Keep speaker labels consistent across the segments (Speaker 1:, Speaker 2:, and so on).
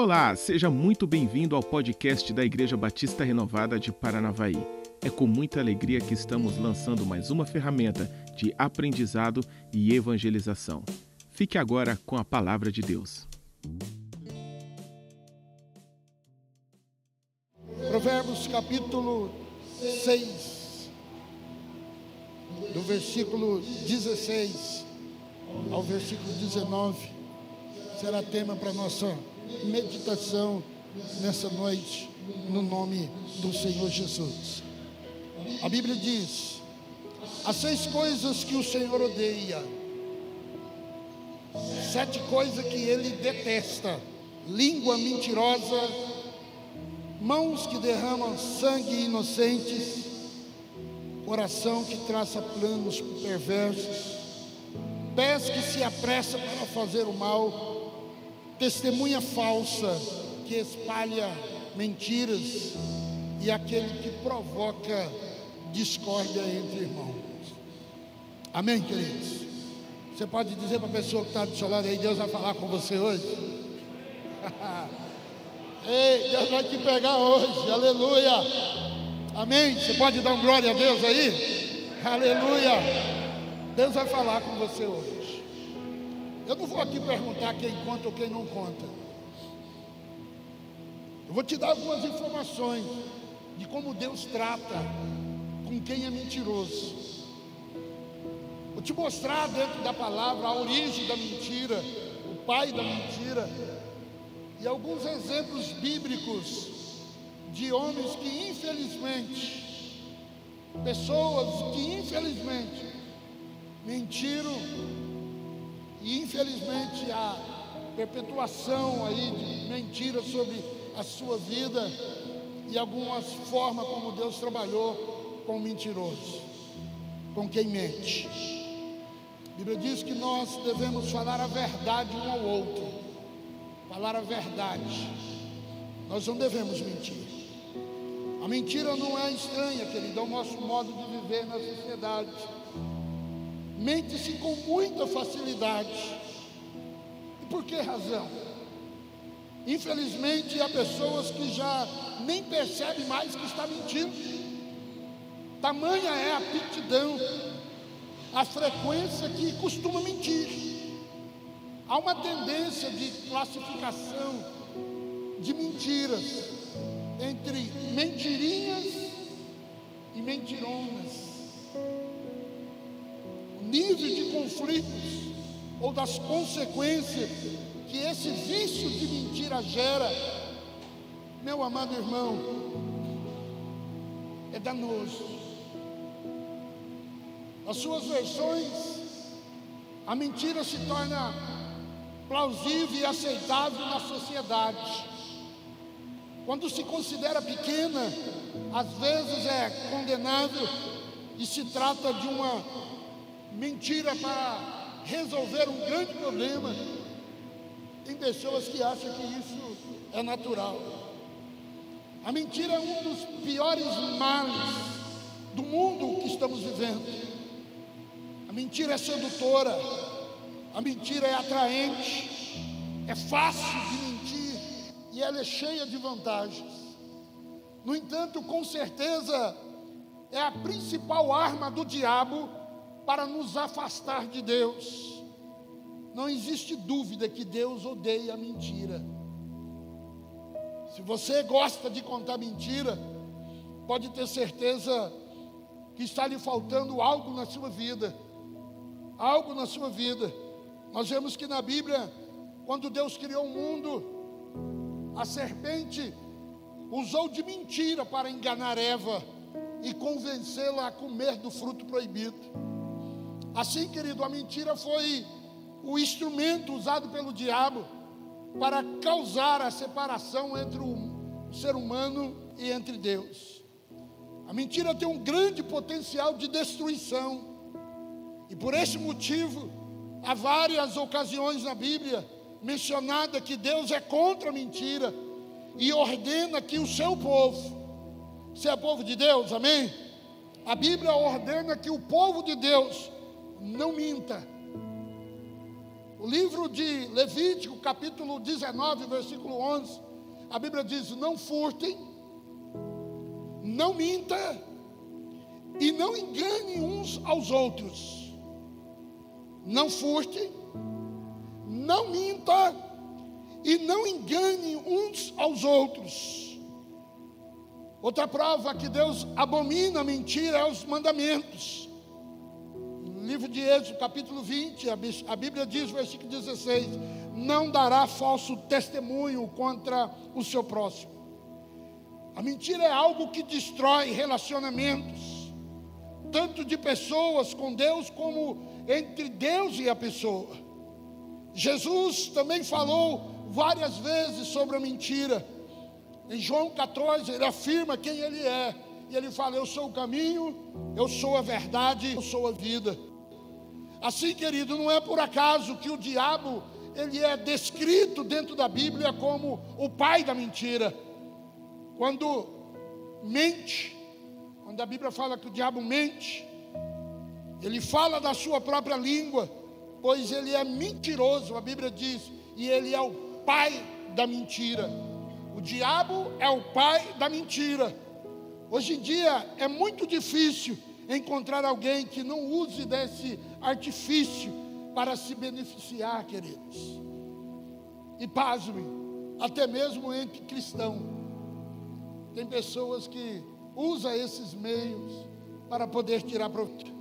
Speaker 1: Olá, seja muito bem-vindo ao podcast da Igreja Batista Renovada de Paranavaí. É com muita alegria que estamos lançando mais uma ferramenta de aprendizado e evangelização. Fique agora com a palavra de Deus.
Speaker 2: Provérbios capítulo 6, do versículo 16 ao versículo 19, será tema para nossa meditação nessa noite, no nome do Senhor Jesus. A Bíblia diz: as seis coisas que o Senhor odeia, sete coisas que ele detesta: língua mentirosa, mãos que derramam sangue inocentes, coração que traça planos perversos, pés que se apressam para fazer o mal, testemunha falsa que espalha mentiras e aquele que provoca discórdia entre irmãos. Amém, queridos? Você pode dizer para a pessoa que está do seu lado aí, Deus vai falar com você hoje? Ei, Deus vai te pegar hoje, aleluia. Amém? Você pode dar um glória a Deus aí? Aleluia. Deus vai falar com você hoje. Eu não vou aqui perguntar quem conta ou quem não conta. Eu vou te dar algumas informações de como Deus trata com quem é mentiroso. Vou te mostrar dentro da palavra a origem da mentira, o pai da mentira, e alguns exemplos bíblicos de homens que infelizmente, pessoas que infelizmente mentiram e infelizmente a perpetuação aí de mentiras sobre a sua vida e algumas formas como Deus trabalhou com o mentiroso, com quem mente. A Bíblia diz que nós devemos falar a verdade um ao outro, falar a verdade. Nós não devemos mentir. A mentira não é estranha, querido, é o nosso modo de viver na sociedade mente-se com muita facilidade. E por que razão? Infelizmente, há pessoas que já nem percebem mais que está mentindo. Tamanha é a aptidão, a frequência que costuma mentir. Há uma tendência de classificação de mentiras entre mentirinhas e mentironas nível de conflitos ou das consequências que esse vício de mentira gera, meu amado irmão, é danoso. As suas versões, a mentira se torna plausível e aceitável na sociedade. Quando se considera pequena, às vezes é condenável e se trata de uma mentira para resolver um grande problema. Tem pessoas que acham que isso é natural. A mentira é um dos piores males do mundo que estamos vivendo. A mentira é sedutora, a mentira é atraente, é fácil de mentir e ela é cheia de vantagens. No entanto, com certeza, é a principal arma do diabo para nos afastar de Deus. Não existe dúvida que Deus odeia a mentira. Se você gosta de contar mentira, pode ter certeza que está lhe faltando algo na sua vida. Algo na sua vida. Nós vemos que na Bíblia, quando Deus criou o mundo, a serpente usou de mentira para enganar Eva e convencê-la a comer do fruto proibido. Assim, querido, a mentira foi o instrumento usado pelo diabo para causar a separação entre o ser humano e entre Deus. A mentira tem um grande potencial de destruição. E por esse motivo, há várias ocasiões na Bíblia mencionada que Deus é contra a mentira e ordena que o seu povo, se é povo de Deus, amém? A Bíblia ordena que o povo de Deus não minta. O livro de Levítico, capítulo 19, versículo 11, a Bíblia diz: Não furtem, não minta e não engane uns aos outros. Não furte, não minta e não engane uns aos outros. Outra prova que Deus abomina a mentira é os mandamentos livro de Êxodo, capítulo 20, a Bíblia diz, versículo 16: Não dará falso testemunho contra o seu próximo. A mentira é algo que destrói relacionamentos, tanto de pessoas com Deus, como entre Deus e a pessoa. Jesus também falou várias vezes sobre a mentira. Em João 14, ele afirma quem ele é. E ele fala: Eu sou o caminho, eu sou a verdade, eu sou a vida. Assim, querido, não é por acaso que o diabo ele é descrito dentro da Bíblia como o pai da mentira. Quando mente, quando a Bíblia fala que o diabo mente, ele fala da sua própria língua, pois ele é mentiroso, a Bíblia diz, e ele é o pai da mentira. O diabo é o pai da mentira. Hoje em dia é muito difícil encontrar alguém que não use desse artifício para se beneficiar, queridos. E pasme, até mesmo entre cristãos, tem pessoas que usam esses meios para poder tirar proveito.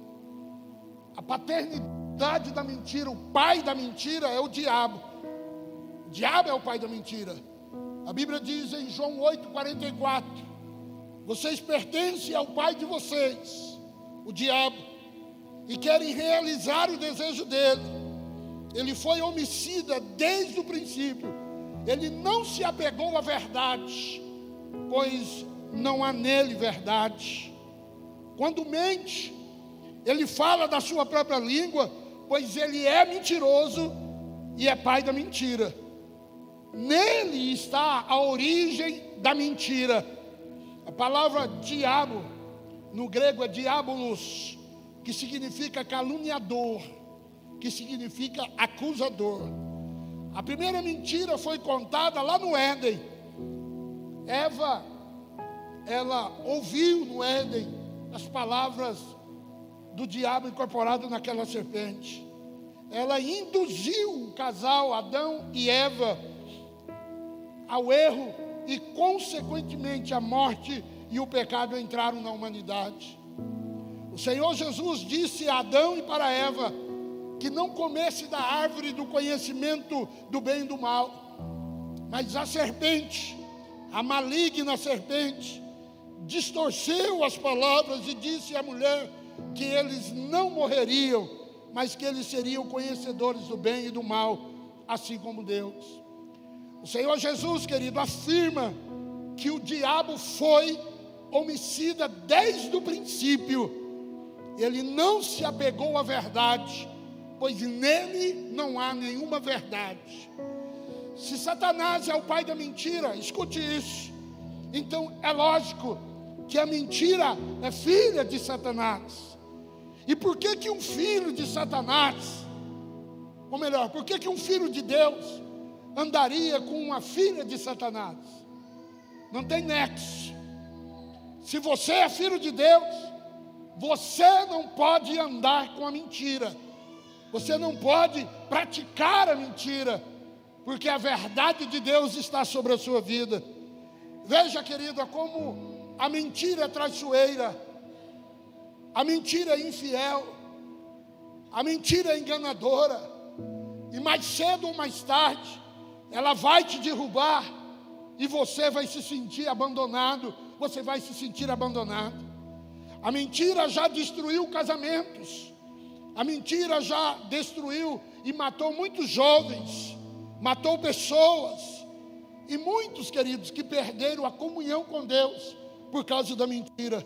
Speaker 2: A paternidade da mentira, o pai da mentira é o diabo. O diabo é o pai da mentira. A Bíblia diz em João 8,44: Vocês pertencem ao pai de vocês o diabo, e querem realizar o desejo dele. Ele foi homicida desde o princípio. Ele não se apegou à verdade, pois não há nele verdade. Quando mente, ele fala da sua própria língua, pois ele é mentiroso e é pai da mentira. Nele está a origem da mentira. A palavra diabo no grego é diabolos, que significa caluniador, que significa acusador. A primeira mentira foi contada lá no Éden. Eva, ela ouviu no Éden as palavras do diabo incorporado naquela serpente. Ela induziu o casal Adão e Eva ao erro e, consequentemente, à morte e o pecado entraram na humanidade. O Senhor Jesus disse a Adão e para Eva que não comesse da árvore do conhecimento do bem e do mal, mas a serpente, a maligna serpente, distorceu as palavras e disse à mulher que eles não morreriam, mas que eles seriam conhecedores do bem e do mal, assim como Deus. O Senhor Jesus, querido, afirma que o diabo foi homicida desde o princípio. Ele não se apegou à verdade, pois nele não há nenhuma verdade. Se Satanás é o pai da mentira, escute isso. Então é lógico que a mentira é filha de Satanás. E por que que um filho de Satanás, ou melhor, por que que um filho de Deus andaria com uma filha de Satanás? Não tem nexo. Se você é filho de Deus, você não pode andar com a mentira. Você não pode praticar a mentira, porque a verdade de Deus está sobre a sua vida. Veja, querida, como a mentira é traiçoeira, a mentira é infiel, a mentira é enganadora, e mais cedo ou mais tarde, ela vai te derrubar, e você vai se sentir abandonado você vai se sentir abandonado. A mentira já destruiu casamentos. A mentira já destruiu e matou muitos jovens, matou pessoas. E muitos, queridos, que perderam a comunhão com Deus por causa da mentira.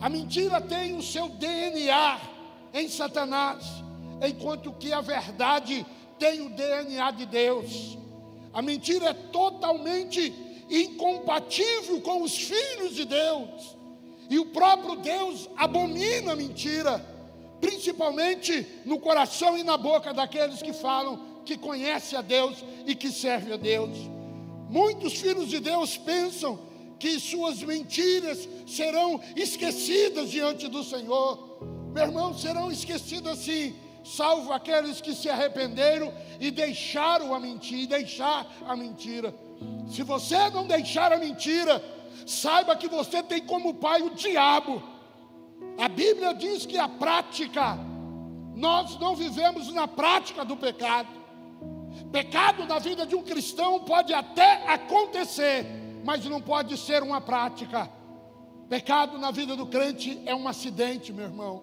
Speaker 2: A mentira tem o seu DNA em Satanás, enquanto que a verdade tem o DNA de Deus. A mentira é totalmente incompatível com os filhos de Deus. E o próprio Deus abomina a mentira, principalmente no coração e na boca daqueles que falam que conhece a Deus e que serve a Deus. Muitos filhos de Deus pensam que suas mentiras serão esquecidas diante do Senhor. Meu irmão, serão esquecidas sim, salvo aqueles que se arrependeram e deixaram a mentira, deixar a mentira. Se você não deixar a mentira, saiba que você tem como pai o diabo. A Bíblia diz que a prática, nós não vivemos na prática do pecado. Pecado na vida de um cristão pode até acontecer, mas não pode ser uma prática. Pecado na vida do crente é um acidente, meu irmão.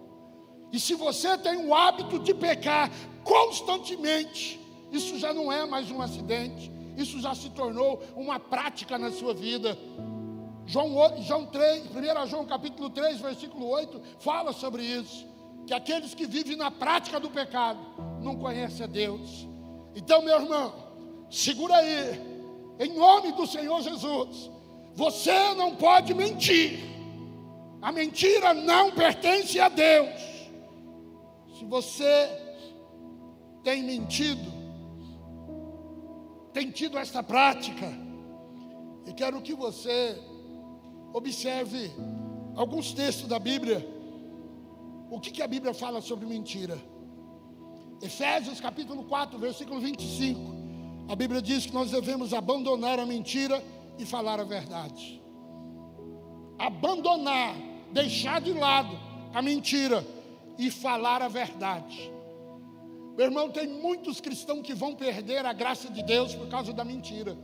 Speaker 2: E se você tem o hábito de pecar constantemente, isso já não é mais um acidente, isso já se tornou uma prática na sua vida. João, João 3, 1 João capítulo 3, versículo 8, fala sobre isso. Que aqueles que vivem na prática do pecado não conhecem a Deus. Então, meu irmão, segura aí, em nome do Senhor Jesus. Você não pode mentir. A mentira não pertence a Deus. Se você tem mentido, tem tido prática, e quero que você Observe alguns textos da Bíblia. O que, que a Bíblia fala sobre mentira? Efésios capítulo 4, versículo 25. A Bíblia diz que nós devemos abandonar a mentira e falar a verdade. Abandonar, deixar de lado a mentira e falar a verdade. Meu irmão, tem muitos cristãos que vão perder a graça de Deus por causa da mentira.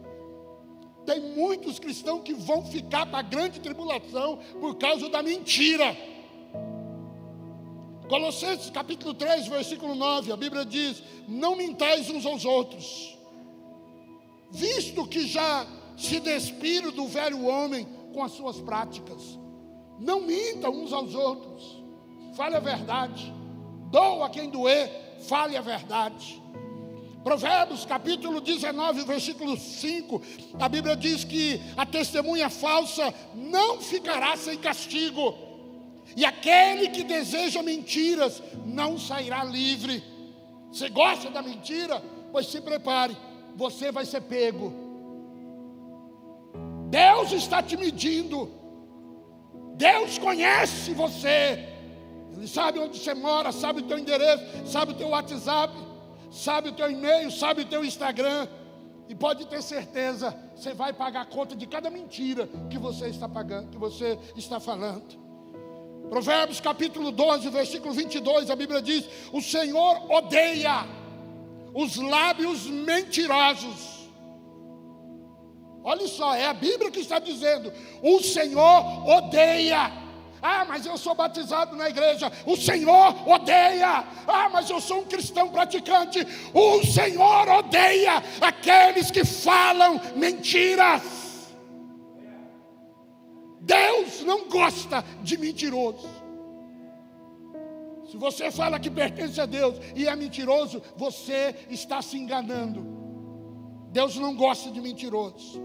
Speaker 2: Tem muitos cristãos que vão ficar para a grande tribulação por causa da mentira. Colossenses capítulo 3, versículo 9, a Bíblia diz: Não mintais uns aos outros, visto que já se despiram do velho homem com as suas práticas. Não minta uns aos outros, fale a verdade, doa quem doer, fale a verdade. Provérbios capítulo 19, versículo 5, a Bíblia diz que a testemunha falsa não ficará sem castigo, e aquele que deseja mentiras não sairá livre. Você gosta da mentira? Pois se prepare, você vai ser pego. Deus está te medindo, Deus conhece você, Ele sabe onde você mora, sabe o teu endereço, sabe o teu WhatsApp sabe o teu e-mail, sabe o teu Instagram. E pode ter certeza, você vai pagar a conta de cada mentira que você está pagando, que você está falando. Provérbios capítulo 12, versículo 22, a Bíblia diz: O Senhor odeia os lábios mentirosos. Olha só, é a Bíblia que está dizendo: O Senhor odeia ah, mas eu sou batizado na igreja. O Senhor odeia. Ah, mas eu sou um cristão praticante. O Senhor odeia aqueles que falam mentiras. Deus não gosta de mentiroso. Se você fala que pertence a Deus e é mentiroso, você está se enganando. Deus não gosta de mentirosos.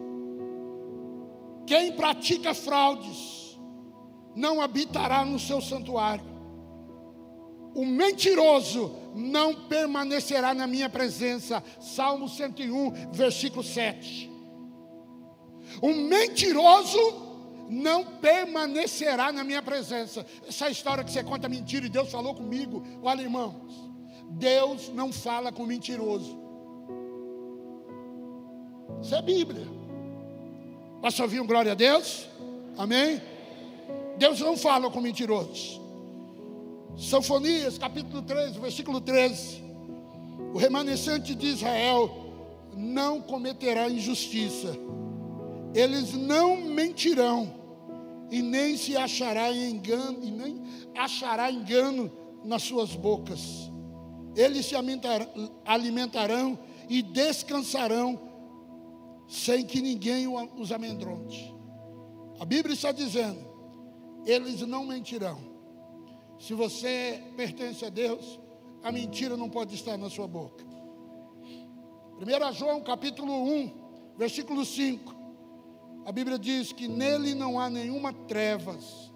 Speaker 2: Quem pratica fraudes, não habitará no seu santuário. O mentiroso não permanecerá na minha presença. Salmo 101, versículo 7. O mentiroso não permanecerá na minha presença. Essa história que você conta mentira e Deus falou comigo. Olha, irmãos, Deus não fala com mentiroso. Isso é Bíblia. Posso ouvir um glória a Deus? Amém? Deus não fala com mentirosos. Sanfonias, capítulo 13, versículo 13. O remanescente de Israel não cometerá injustiça. Eles não mentirão e nem se achará engano e nem achará engano nas suas bocas. Eles se alimentarão e descansarão sem que ninguém os amedronte. A Bíblia está dizendo eles não mentirão. Se você pertence a Deus, a mentira não pode estar na sua boca. 1 João capítulo 1, versículo 5. A Bíblia diz que nele não há nenhuma trevas.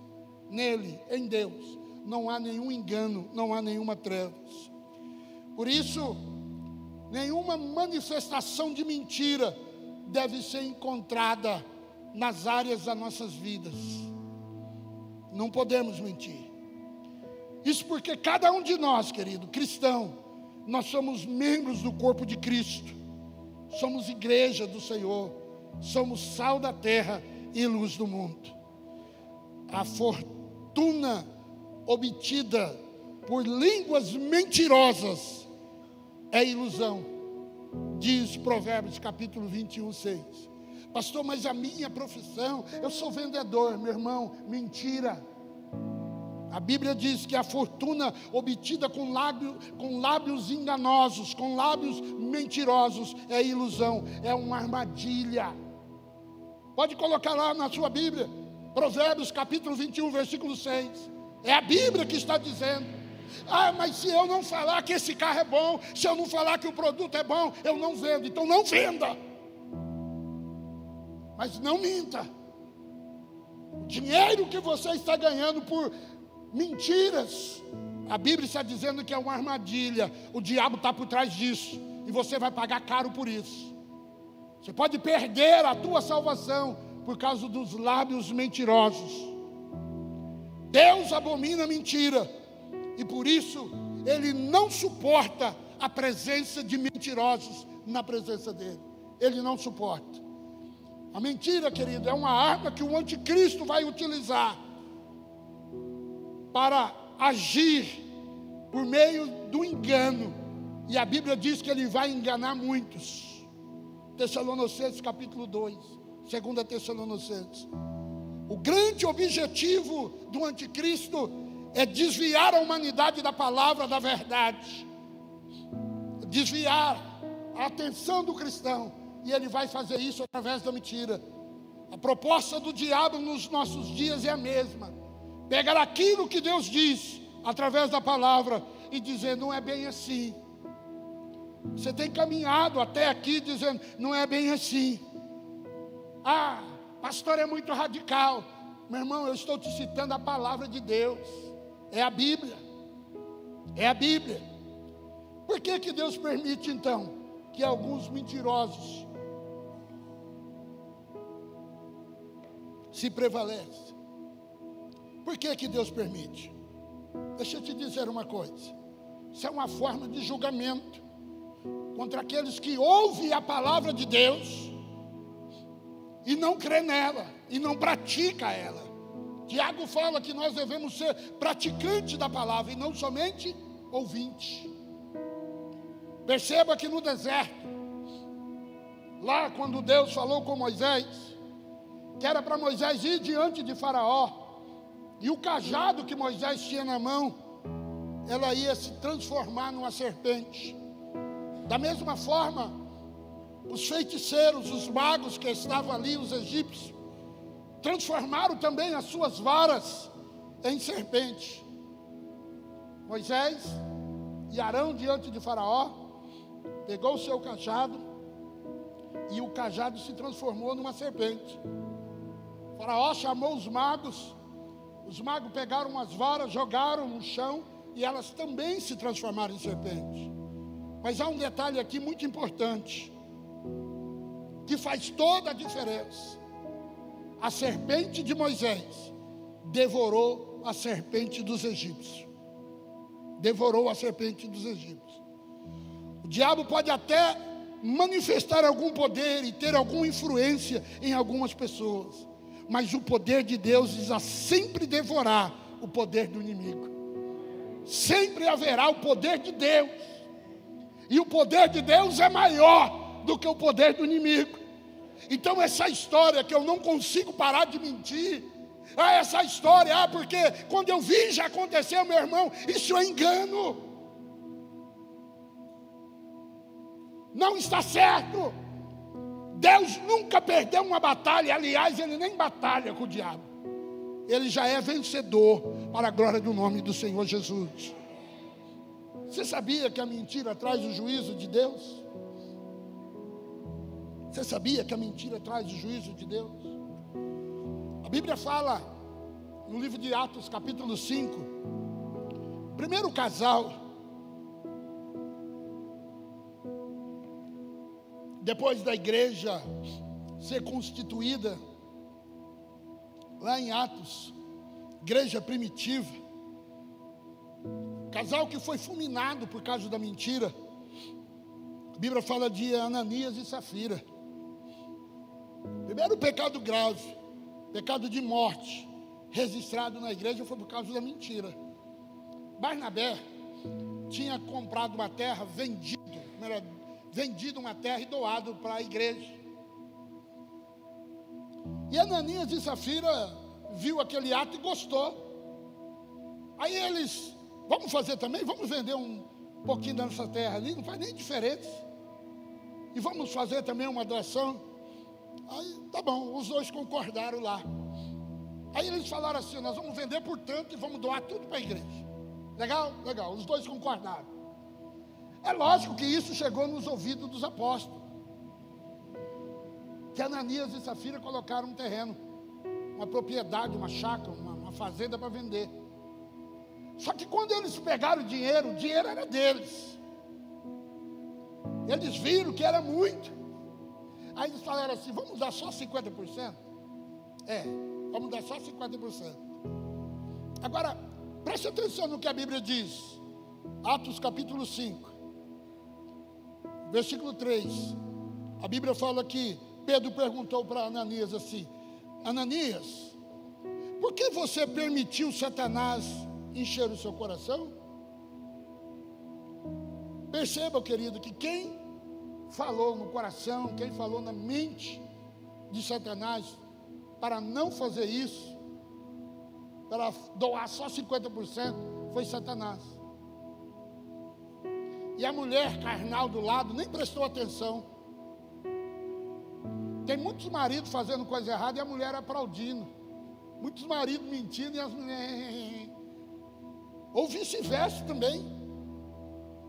Speaker 2: Nele, em Deus, não há nenhum engano, não há nenhuma trevas. Por isso, nenhuma manifestação de mentira deve ser encontrada nas áreas das nossas vidas. Não podemos mentir. Isso porque cada um de nós, querido, cristão, nós somos membros do corpo de Cristo, somos igreja do Senhor, somos sal da terra e luz do mundo. A fortuna obtida por línguas mentirosas é ilusão, diz Provérbios capítulo 21, 6. Pastor, mas a minha profissão, eu sou vendedor, meu irmão, mentira. A Bíblia diz que a fortuna obtida com, lábio, com lábios enganosos, com lábios mentirosos, é ilusão, é uma armadilha. Pode colocar lá na sua Bíblia, Provérbios capítulo 21, versículo 6. É a Bíblia que está dizendo. Ah, mas se eu não falar que esse carro é bom, se eu não falar que o produto é bom, eu não vendo. Então não venda. Mas não minta. O dinheiro que você está ganhando por mentiras. A Bíblia está dizendo que é uma armadilha. O diabo está por trás disso. E você vai pagar caro por isso. Você pode perder a tua salvação por causa dos lábios mentirosos. Deus abomina a mentira. E por isso ele não suporta a presença de mentirosos na presença dele. Ele não suporta. A mentira, querido, é uma arma que o anticristo vai utilizar para agir por meio do engano. E a Bíblia diz que ele vai enganar muitos. Tessalonicenses capítulo 2, 2 Tessalonicenses. O grande objetivo do anticristo é desviar a humanidade da palavra da verdade. Desviar a atenção do cristão. E ele vai fazer isso através da mentira. A proposta do diabo nos nossos dias é a mesma pegar aquilo que Deus diz através da palavra e dizer: não é bem assim. Você tem caminhado até aqui dizendo: não é bem assim. Ah, pastor é muito radical. Meu irmão, eu estou te citando a palavra de Deus. É a Bíblia. É a Bíblia. Por que, que Deus permite então que alguns mentirosos se prevalecem? Por que, que Deus permite? Deixa eu te dizer uma coisa. Isso é uma forma de julgamento contra aqueles que ouvem a palavra de Deus e não crê nela e não pratica ela. Tiago fala que nós devemos ser praticantes da palavra e não somente ouvintes. Perceba que no deserto, lá quando Deus falou com Moisés, que era para Moisés ir diante de Faraó, e o cajado que Moisés tinha na mão, ela ia se transformar numa serpente. Da mesma forma, os feiticeiros, os magos que estavam ali, os egípcios, transformaram também as suas varas em serpente. Moisés e Arão diante de Faraó, pegou o seu cajado e o cajado se transformou numa serpente. Faraó chamou os magos os magos pegaram as varas, jogaram no chão e elas também se transformaram em serpentes. Mas há um detalhe aqui muito importante, que faz toda a diferença. A serpente de Moisés devorou a serpente dos egípcios. Devorou a serpente dos egípcios. O diabo pode até manifestar algum poder e ter alguma influência em algumas pessoas mas o poder de Deus irá sempre devorar o poder do inimigo. Sempre haverá o poder de Deus. E o poder de Deus é maior do que o poder do inimigo. Então, essa história que eu não consigo parar de mentir, ah, essa história, ah, porque quando eu vi já aconteceu, meu irmão, isso é engano. Não está certo. Deus nunca perdeu uma batalha, aliás, ele nem batalha com o diabo. Ele já é vencedor para a glória do nome do Senhor Jesus. Você sabia que a mentira traz o juízo de Deus? Você sabia que a mentira traz o juízo de Deus? A Bíblia fala no livro de Atos, capítulo 5, primeiro casal depois da igreja ser constituída, lá em Atos, igreja primitiva, casal que foi fulminado por causa da mentira. A Bíblia fala de Ananias e Safira. Primeiro pecado grave, pecado de morte, registrado na igreja foi por causa da mentira. Barnabé tinha comprado uma terra, vendido, era vendido uma terra e doado para a igreja. E Ananias e Safira viu aquele ato e gostou. Aí eles, vamos fazer também, vamos vender um pouquinho da nossa terra ali, não faz nem diferença. E vamos fazer também uma doação. Aí, tá bom, os dois concordaram lá. Aí eles falaram assim: nós vamos vender por tanto e vamos doar tudo para a igreja. Legal? Legal. Os dois concordaram. É lógico que isso chegou nos ouvidos dos apóstolos. Que Ananias e Safira colocaram um terreno, uma propriedade, uma chácara, uma, uma fazenda para vender. Só que quando eles pegaram o dinheiro, o dinheiro era deles. Eles viram que era muito. Aí eles falaram assim: vamos dar só 50%? É, vamos dar só 50%. Agora, preste atenção no que a Bíblia diz. Atos capítulo 5, versículo 3. A Bíblia fala que Pedro perguntou para Ananias assim: Ananias, por que você permitiu Satanás encher o seu coração? Perceba, querido, que quem falou no coração, quem falou na mente de Satanás para não fazer isso, para doar só 50%, foi Satanás. E a mulher carnal do lado nem prestou atenção. Tem muitos maridos fazendo coisa errada e a mulher aplaudindo. Muitos maridos mentindo e as mulheres. Ou vice-versa também.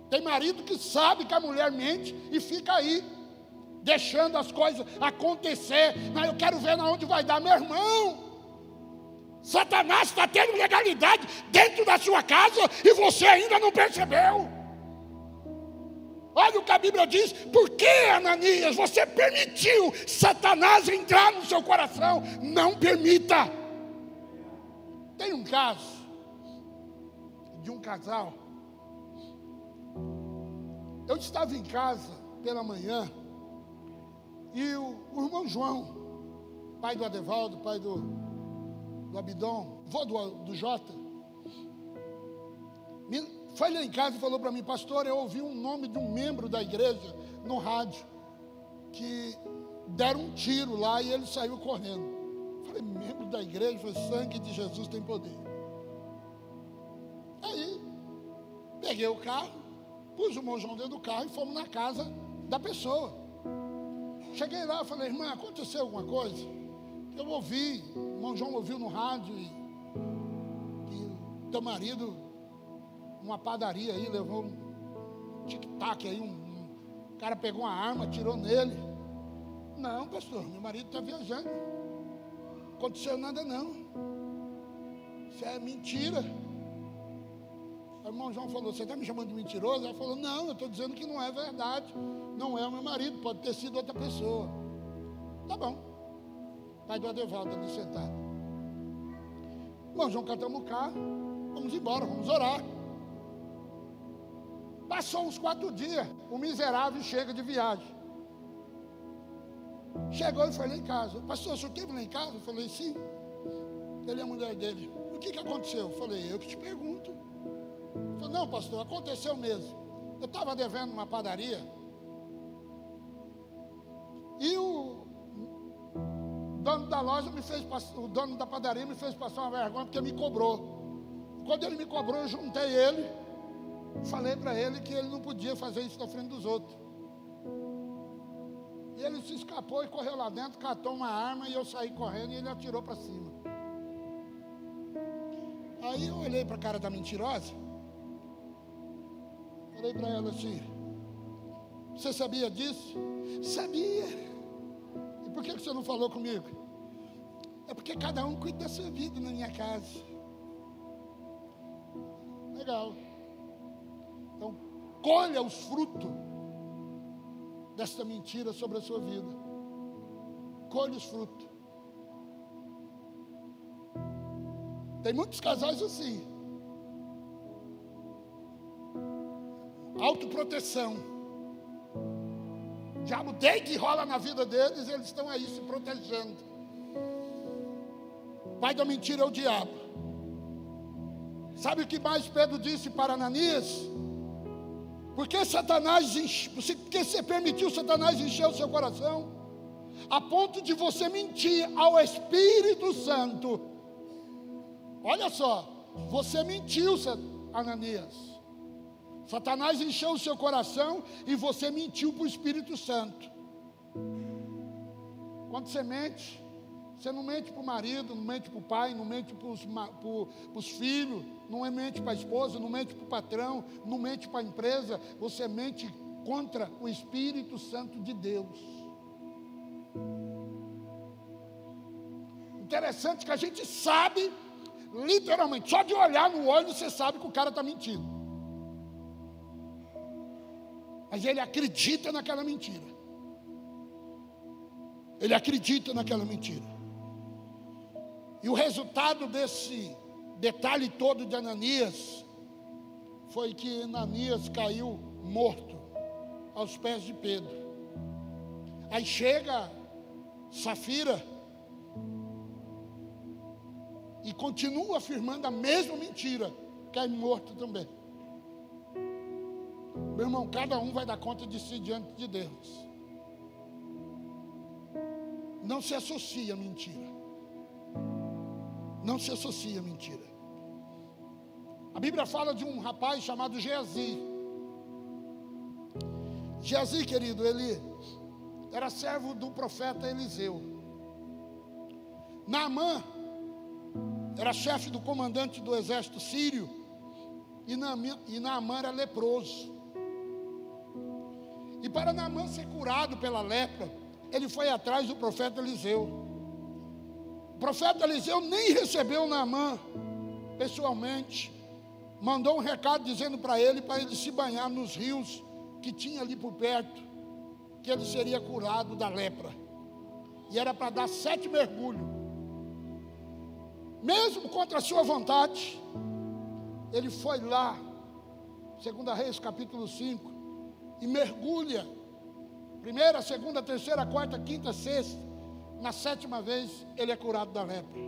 Speaker 2: Tem marido que sabe que a mulher mente e fica aí, deixando as coisas acontecer. Mas eu quero ver na onde vai dar, meu irmão. Satanás está tendo legalidade dentro da sua casa e você ainda não percebeu. Olha o que a Bíblia diz. Por que, Ananias, você permitiu Satanás entrar no seu coração? Não permita. Tem um caso de um casal. Eu estava em casa pela manhã e o, o irmão João, pai do Adevaldo, pai do, do Abidão, vô do, do Jota, me, foi lá em casa e falou para mim, pastor, eu ouvi um nome de um membro da igreja no rádio, que deram um tiro lá e ele saiu correndo. Falei, membro da igreja, foi sangue de Jesus tem poder. Aí, peguei o carro, pus o irmão João dentro do carro e fomos na casa da pessoa. Cheguei lá, falei, irmã, aconteceu alguma coisa? Eu ouvi, o irmão João ouviu no rádio e, e teu marido uma padaria aí, levou um tic-tac aí, um, um, cara pegou uma arma, tirou nele. Não, pastor, meu marido está viajando. Não aconteceu nada não. Isso é mentira. O irmão João falou, você está me chamando de mentiroso? Ela falou, não, eu estou dizendo que não é verdade. Não é o meu marido, pode ter sido outra pessoa. Tá bom. Pai do Adevaldo ali sentado. Irmão João, catamos o carro, vamos embora, vamos orar. Passou uns quatro dias, o miserável chega de viagem. Chegou e foi lá em casa. Pastor, o senhor teve lá em casa? Eu falei, sim. Ele é a mulher dele. O que, que aconteceu? Eu falei, eu que te pergunto. Ele falou, não, pastor, aconteceu mesmo. Eu estava devendo uma padaria. E o dono da loja me fez, o dono da padaria me fez passar uma vergonha porque me cobrou. Quando ele me cobrou, eu juntei ele Falei para ele que ele não podia fazer isso na frente dos outros. E ele se escapou e correu lá dentro, catou uma arma e eu saí correndo e ele atirou para cima. Aí eu olhei para a cara da mentirosa. Falei para ela assim: Você sabia disso? Sabia. E por que você não falou comigo? É porque cada um cuida da sua vida na minha casa. Legal. Então, colha os frutos desta mentira sobre a sua vida. Colhe os frutos. Tem muitos casais assim. Autoproteção. O diabo, desde que rola na vida deles, eles estão aí se protegendo. pai da mentira é o diabo. Sabe o que mais Pedro disse para Ananias? Porque Satanás, porque você permitiu Satanás encher o seu coração, a ponto de você mentir ao Espírito Santo. Olha só, você mentiu, Ananias. Satanás encheu o seu coração e você mentiu para o Espírito Santo. Quando você mente, você não mente para o marido, não mente para o pai, não mente para os filhos, não mente para a esposa, não mente para o patrão, não mente para a empresa, você mente contra o Espírito Santo de Deus. Interessante que a gente sabe, literalmente, só de olhar no olho você sabe que o cara está mentindo. Mas ele acredita naquela mentira. Ele acredita naquela mentira. E o resultado desse detalhe todo de Ananias foi que Ananias caiu morto aos pés de Pedro. Aí chega Safira e continua afirmando a mesma mentira, cai morto também. Meu irmão, cada um vai dar conta de si diante de Deus. Não se associa a mentira. Não se associa a mentira. A Bíblia fala de um rapaz chamado Geazi. Geazi, querido, ele era servo do profeta Eliseu. Naamã era chefe do comandante do exército sírio. E Naamã era leproso. E para Naamã ser curado pela lepra, ele foi atrás do profeta Eliseu. O profeta Eliseu nem recebeu Naamã pessoalmente. Mandou um recado dizendo para ele para ele se banhar nos rios que tinha ali por perto, que ele seria curado da lepra. E era para dar sete mergulhos. Mesmo contra a sua vontade, ele foi lá, segundo Reis capítulo 5, e mergulha. Primeira, segunda, terceira, quarta, quinta, sexta. Na sétima vez, ele é curado da lepra.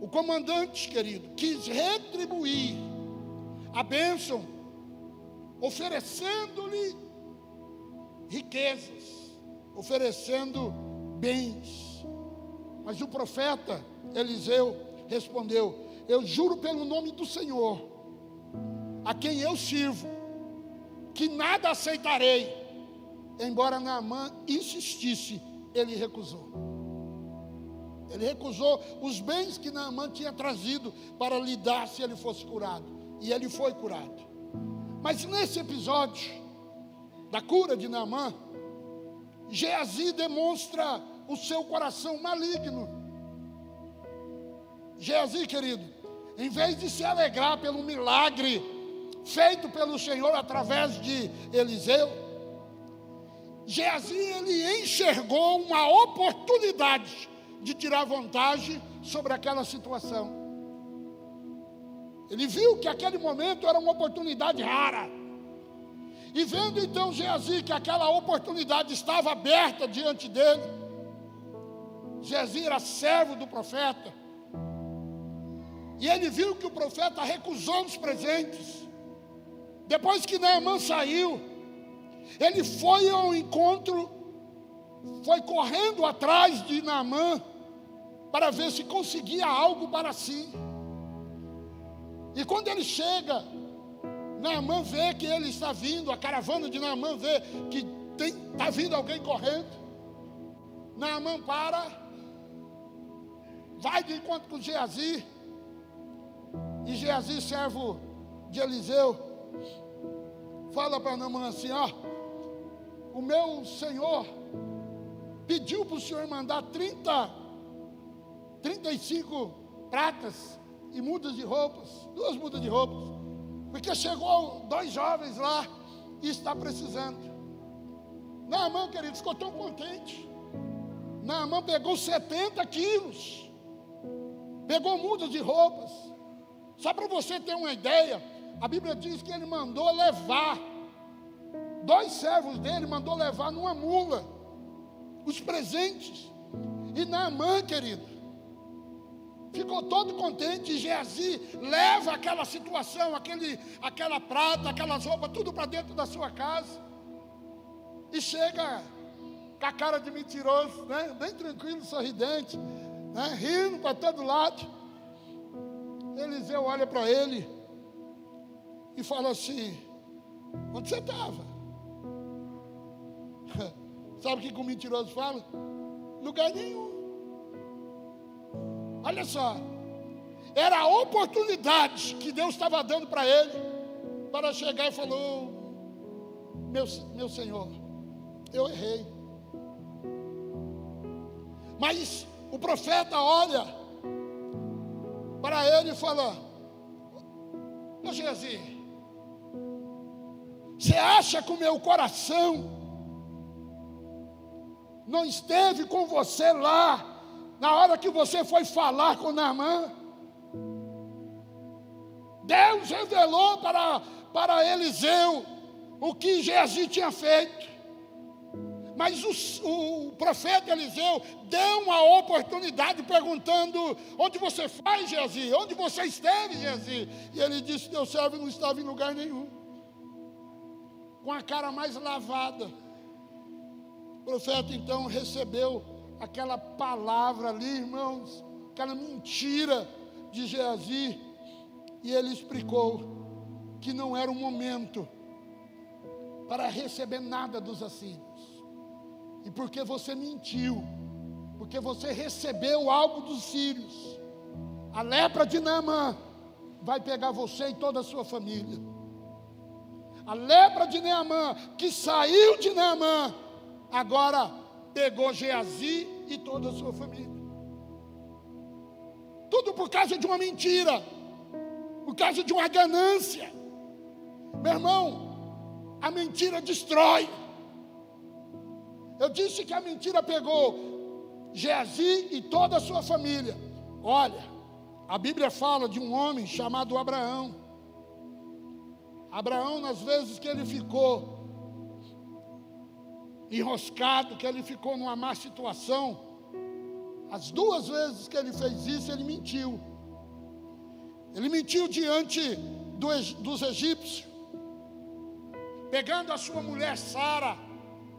Speaker 2: O comandante, querido, quis retribuir a bênção, oferecendo-lhe riquezas, oferecendo bens. Mas o profeta Eliseu respondeu: Eu juro pelo nome do Senhor, a quem eu sirvo, que nada aceitarei. Embora Naamã insistisse, ele recusou. Ele recusou os bens que Naamã tinha trazido para lhe dar se ele fosse curado. E ele foi curado. Mas nesse episódio da cura de Naamã, Geazi demonstra o seu coração maligno. Geazi, querido, em vez de se alegrar pelo milagre feito pelo Senhor através de Eliseu, Geazi ele enxergou uma oportunidade de tirar vantagem sobre aquela situação. Ele viu que aquele momento era uma oportunidade rara. E vendo então Geazi que aquela oportunidade estava aberta diante dele, Geazi era servo do profeta, e ele viu que o profeta recusou os presentes. Depois que Naamã saiu, ele foi ao encontro, foi correndo atrás de Naamã para ver se conseguia algo para si. E quando ele chega, Naamã vê que ele está vindo, a caravana de Naamã vê que está vindo alguém correndo. Naamã para, vai de encontro com Geazi, e Geazi, servo de Eliseu, fala para Namã assim: ó, o meu senhor pediu para o senhor mandar 30, 35 pratas e mudas de roupas, duas mudas de roupas, porque chegou dois jovens lá e está precisando. Naamã, querido, ficou tão contente. Naamã pegou 70 quilos, pegou mudas de roupas. Só para você ter uma ideia, a Bíblia diz que ele mandou levar, dois servos dele mandou levar numa mula, os presentes. E Naamã, querido, ficou todo contente. Geazi leva aquela situação, aquele, aquela prata, aquelas roupas, tudo para dentro da sua casa. E chega com a cara de mentiroso, né? bem tranquilo, sorridente, né? rindo para todo lado. Eliseu olha para ele e fala assim: Onde você estava? Sabe o que, que o mentiroso fala? Lugar nenhum. Olha só, era a oportunidade que Deus estava dando para ele para chegar e falou: meu, meu Senhor, eu errei. Mas o profeta olha para ele e fala: Ô Geazi, você acha que o meu coração não esteve com você lá, na hora que você foi falar com Naamã? Deus revelou para, para Eliseu o que Geazi tinha feito. Mas o, o, profeta Eliseu deu uma oportunidade perguntando: onde você faz, Geazi? Onde você esteve, Geazi? E ele disse: Teu servo não estava em lugar nenhum. Com a cara mais lavada. O profeta então recebeu aquela palavra ali, irmãos, aquela mentira de Geazi. E ele explicou que não era o momento para receber nada dos assírios e porque você mentiu, porque você recebeu algo dos sírios, a lepra de Naamã vai pegar você e toda a sua família. A lepra de Naamã, que saiu de Naamã, agora pegou Geazi e toda a sua família. Tudo por causa de uma mentira, por causa de uma ganância. Meu irmão, a mentira destrói. Eu disse que a mentira pegou Geazi e toda a sua família. Olha, a Bíblia fala de um homem chamado Abraão. Abraão, nas vezes que ele ficou enroscado, que ele ficou numa má situação, as duas vezes que ele fez isso, ele mentiu. Ele mentiu diante do, dos egípcios, pegando a sua mulher Sara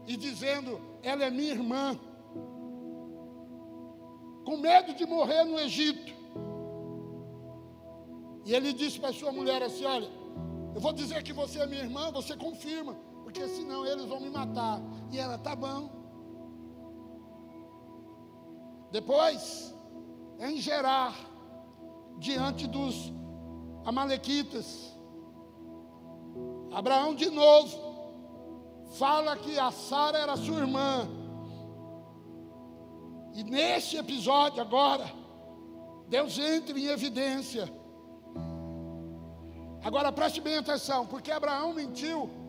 Speaker 2: e dizendo: ela é minha irmã. Com medo de morrer no Egito. E ele disse para sua mulher assim: Olha, eu vou dizer que você é minha irmã, você confirma, porque senão eles vão me matar. E ela, tá bom. Depois, em Gerar, diante dos Amalequitas, Abraão de novo fala que a Sara era sua irmã. E neste episódio agora, Deus entra em evidência. Agora preste bem atenção, porque Abraão mentiu.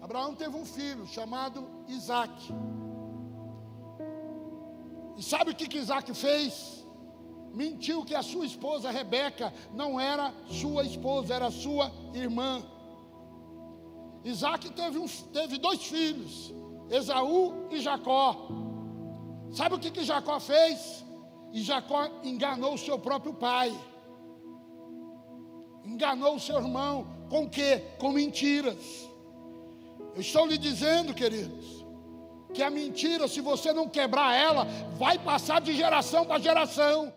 Speaker 2: Abraão teve um filho chamado Isaac. E sabe o que, que Isaac fez? Mentiu que a sua esposa Rebeca não era sua esposa, era sua irmã. Isaac teve, um, teve dois filhos, Esaú e Jacó. Sabe o que, que Jacó fez? E Jacó enganou o seu próprio pai. Enganou o seu irmão. Com que? Com mentiras. Eu estou lhe dizendo, queridos, que a mentira, se você não quebrar ela, vai passar de geração para geração.